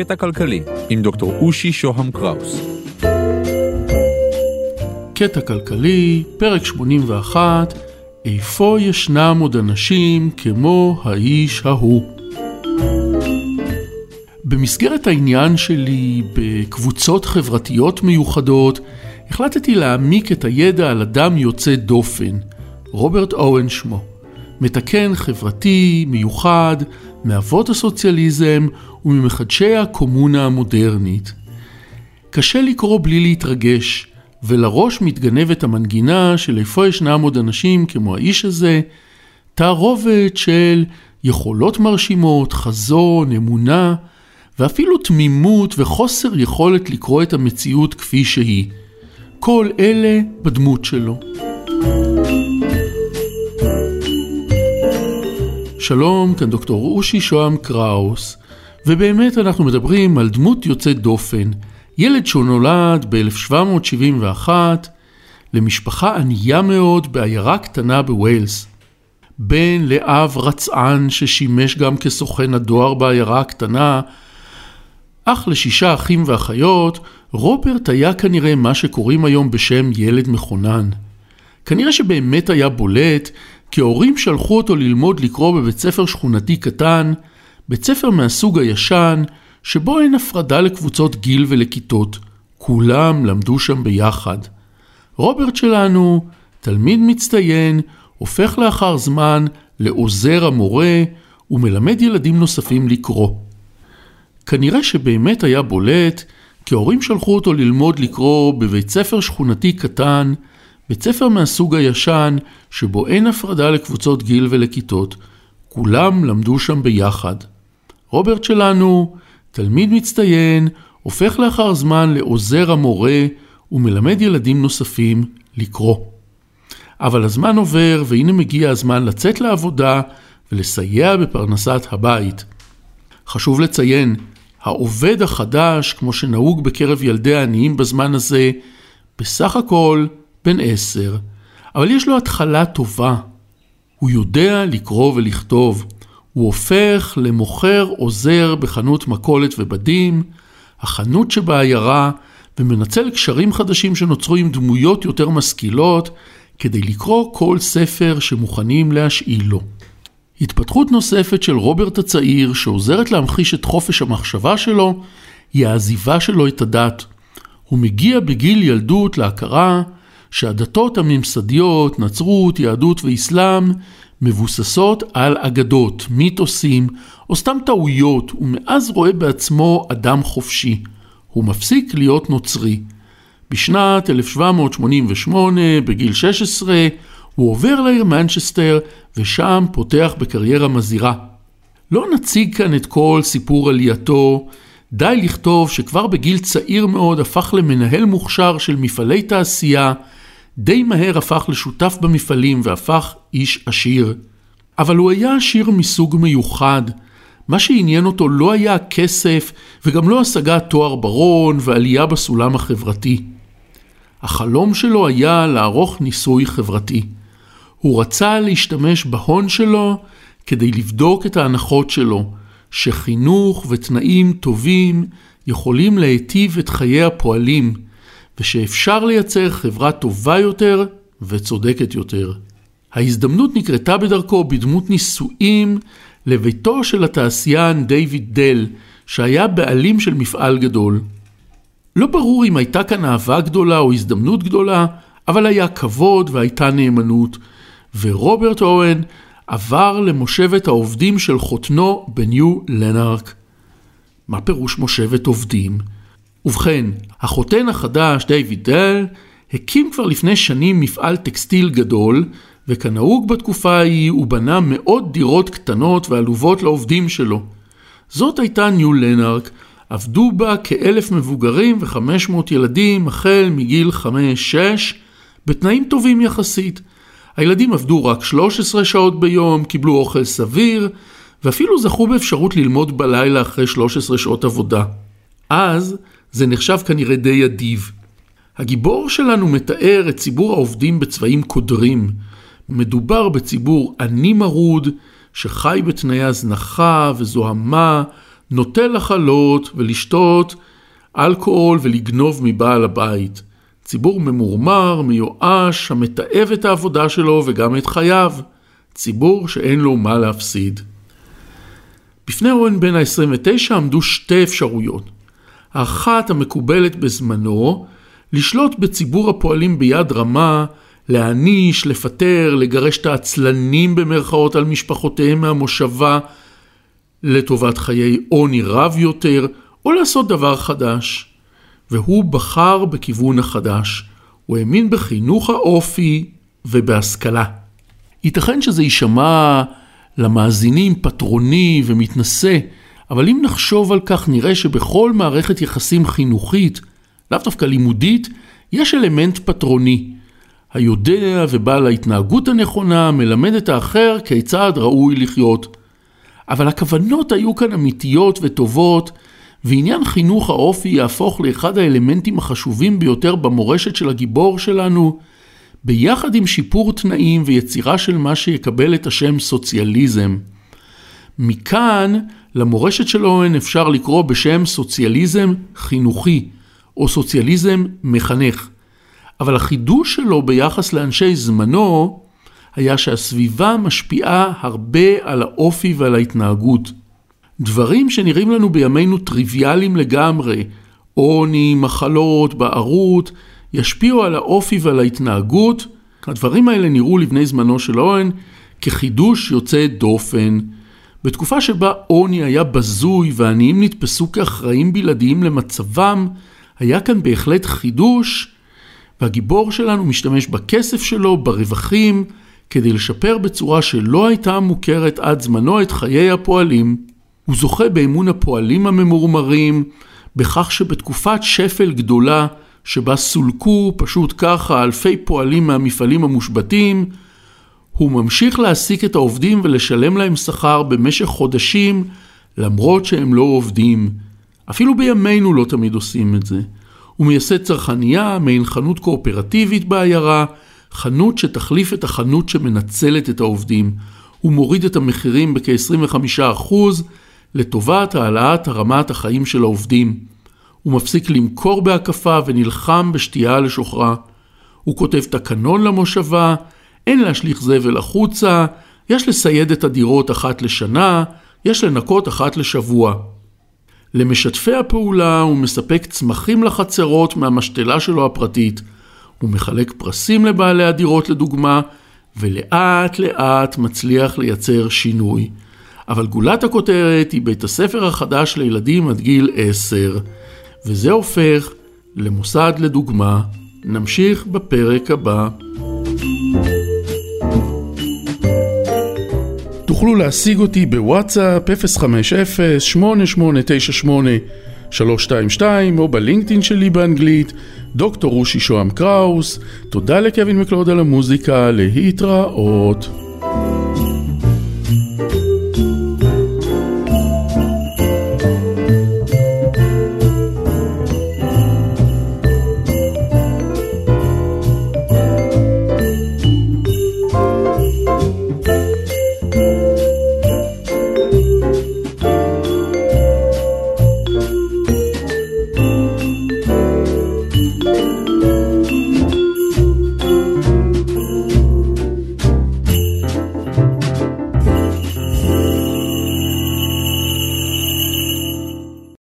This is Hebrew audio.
קטע כלכלי עם דוקטור אושי שוהם קראוס. קטע כלכלי, פרק 81, איפה ישנם עוד אנשים כמו האיש ההוא? במסגרת העניין שלי בקבוצות חברתיות מיוחדות, החלטתי להעמיק את הידע על אדם יוצא דופן, רוברט אוהן שמו. מתקן חברתי, מיוחד, מאבות הסוציאליזם וממחדשי הקומונה המודרנית. קשה לקרוא בלי להתרגש, ולראש מתגנבת המנגינה של איפה ישנם עוד אנשים כמו האיש הזה, תערובת של יכולות מרשימות, חזון, אמונה, ואפילו תמימות וחוסר יכולת לקרוא את המציאות כפי שהיא. כל אלה בדמות שלו. שלום, כאן דוקטור אושי שהם קראוס, ובאמת אנחנו מדברים על דמות יוצאת דופן, ילד שהוא נולד ב-1771 למשפחה ענייה מאוד בעיירה קטנה בווילס. בן לאב רצען ששימש גם כסוכן הדואר בעיירה הקטנה, אח לשישה אחים ואחיות, רוברט היה כנראה מה שקוראים היום בשם ילד מכונן. כנראה שבאמת היה בולט, כי ההורים שלחו אותו ללמוד לקרוא בבית ספר שכונתי קטן, בית ספר מהסוג הישן, שבו אין הפרדה לקבוצות גיל ולכיתות. כולם למדו שם ביחד. רוברט שלנו, תלמיד מצטיין, הופך לאחר זמן לעוזר המורה ומלמד ילדים נוספים לקרוא. כנראה שבאמת היה בולט, כי ההורים שלחו אותו ללמוד לקרוא בבית ספר שכונתי קטן, בית ספר מהסוג הישן, שבו אין הפרדה לקבוצות גיל ולכיתות. כולם למדו שם ביחד. רוברט שלנו, תלמיד מצטיין, הופך לאחר זמן לעוזר המורה ומלמד ילדים נוספים לקרוא. אבל הזמן עובר והנה מגיע הזמן לצאת לעבודה ולסייע בפרנסת הבית. חשוב לציין, העובד החדש, כמו שנהוג בקרב ילדי העניים בזמן הזה, בסך הכל בן עשר, אבל יש לו התחלה טובה. הוא יודע לקרוא ולכתוב. הוא הופך למוכר עוזר בחנות מכולת ובדים, החנות שבעיירה, ומנצל קשרים חדשים שנוצרו עם דמויות יותר משכילות, כדי לקרוא כל ספר שמוכנים להשאיל לו. התפתחות נוספת של רוברט הצעיר, שעוזרת להמחיש את חופש המחשבה שלו, היא העזיבה שלו את הדת. הוא מגיע בגיל ילדות להכרה שהדתות הממסדיות, נצרות, יהדות ואסלאם, מבוססות על אגדות, מיתוסים או סתם טעויות, ומאז רואה בעצמו אדם חופשי. הוא מפסיק להיות נוצרי. בשנת 1788, בגיל 16, הוא עובר לעיר מנצ'סטר, ושם פותח בקריירה מזהירה. לא נציג כאן את כל סיפור עלייתו, די לכתוב שכבר בגיל צעיר מאוד הפך למנהל מוכשר של מפעלי תעשייה, די מהר הפך לשותף במפעלים והפך איש עשיר. אבל הוא היה עשיר מסוג מיוחד. מה שעניין אותו לא היה הכסף וגם לא השגת תואר ברון ועלייה בסולם החברתי. החלום שלו היה לערוך ניסוי חברתי. הוא רצה להשתמש בהון שלו כדי לבדוק את ההנחות שלו, שחינוך ותנאים טובים יכולים להיטיב את חיי הפועלים, ושאפשר לייצר חברה טובה יותר וצודקת יותר. ההזדמנות נקרתה בדרכו בדמות נישואים לביתו של התעשיין דיוויד דל, שהיה בעלים של מפעל גדול. לא ברור אם הייתה כאן אהבה גדולה או הזדמנות גדולה, אבל היה כבוד והייתה נאמנות, ורוברט אוהן עבר למושבת העובדים של חותנו בניו לנארק. מה פירוש מושבת עובדים? ובכן, החותן החדש, דיוויד דל, הקים כבר לפני שנים מפעל טקסטיל גדול, וכנהוג בתקופה ההיא הוא בנה מאות דירות קטנות ועלובות לעובדים שלו. זאת הייתה ניו לנארק, עבדו בה כאלף מבוגרים וחמש מאות ילדים החל מגיל חמש-שש, בתנאים טובים יחסית. הילדים עבדו רק 13 שעות ביום, קיבלו אוכל סביר, ואפילו זכו באפשרות ללמוד בלילה אחרי 13 שעות עבודה. אז זה נחשב כנראה די אדיב. הגיבור שלנו מתאר את ציבור העובדים בצבעים קודרים. מדובר בציבור עני מרוד, שחי בתנאי הזנחה וזוהמה, נוטה לחלות ולשתות אלכוהול ולגנוב מבעל הבית. ציבור ממורמר, מיואש, המתעב את העבודה שלו וגם את חייו. ציבור שאין לו מה להפסיד. בפני אורן בן ה-29 עמדו שתי אפשרויות. האחת המקובלת בזמנו, לשלוט בציבור הפועלים ביד רמה, להעניש, לפטר, לגרש את העצלנים במרכאות על משפחותיהם מהמושבה לטובת חיי עוני רב יותר, או לעשות דבר חדש. והוא בחר בכיוון החדש. הוא האמין בחינוך האופי ובהשכלה. ייתכן שזה יישמע למאזינים פטרוני ומתנשא, אבל אם נחשוב על כך נראה שבכל מערכת יחסים חינוכית, לאו דווקא לימודית, יש אלמנט פטרוני. היודע ובעל ההתנהגות הנכונה מלמד את האחר כיצד ראוי לחיות. אבל הכוונות היו כאן אמיתיות וטובות, ועניין חינוך האופי יהפוך לאחד האלמנטים החשובים ביותר במורשת של הגיבור שלנו, ביחד עם שיפור תנאים ויצירה של מה שיקבל את השם סוציאליזם. מכאן, למורשת של אוהן אפשר לקרוא בשם סוציאליזם חינוכי, או סוציאליזם מחנך. אבל החידוש שלו ביחס לאנשי זמנו, היה שהסביבה משפיעה הרבה על האופי ועל ההתנהגות. דברים שנראים לנו בימינו טריוויאליים לגמרי, עוני, מחלות, בערות, ישפיעו על האופי ועל ההתנהגות. הדברים האלה נראו לבני זמנו של אוהן כחידוש יוצא דופן. בתקופה שבה עוני היה בזוי ועניים נתפסו כאחראים בלעדיים למצבם, היה כאן בהחלט חידוש, והגיבור שלנו משתמש בכסף שלו, ברווחים, כדי לשפר בצורה שלא הייתה מוכרת עד זמנו את חיי הפועלים. הוא זוכה באמון הפועלים הממורמרים, בכך שבתקופת שפל גדולה, שבה סולקו פשוט ככה אלפי פועלים מהמפעלים המושבתים, הוא ממשיך להעסיק את העובדים ולשלם להם שכר במשך חודשים, למרות שהם לא עובדים. אפילו בימינו לא תמיד עושים את זה. הוא מייסד צרכנייה, מעין חנות קואופרטיבית בעיירה, חנות שתחליף את החנות שמנצלת את העובדים. הוא מוריד את המחירים בכ-25% לטובת העלאת רמת החיים של העובדים. הוא מפסיק למכור בהקפה ונלחם בשתייה לשוכרה. הוא כותב תקנון למושבה, אין להשליך זבל החוצה, יש לסייד את הדירות אחת לשנה, יש לנקות אחת לשבוע. למשתפי הפעולה הוא מספק צמחים לחצרות מהמשתלה שלו הפרטית. הוא מחלק פרסים לבעלי הדירות לדוגמה, ולאט לאט מצליח לייצר שינוי. אבל גולת הכותרת היא בית הספר החדש לילדים עד גיל 10, וזה הופך למוסד לדוגמה. נמשיך בפרק הבא. תוכלו להשיג אותי בוואטסאפ 050-8898-322 או בלינקדאין שלי באנגלית, דוקטור רושי שוהם קראוס. תודה לקווין מקלוד על המוזיקה, להתראות.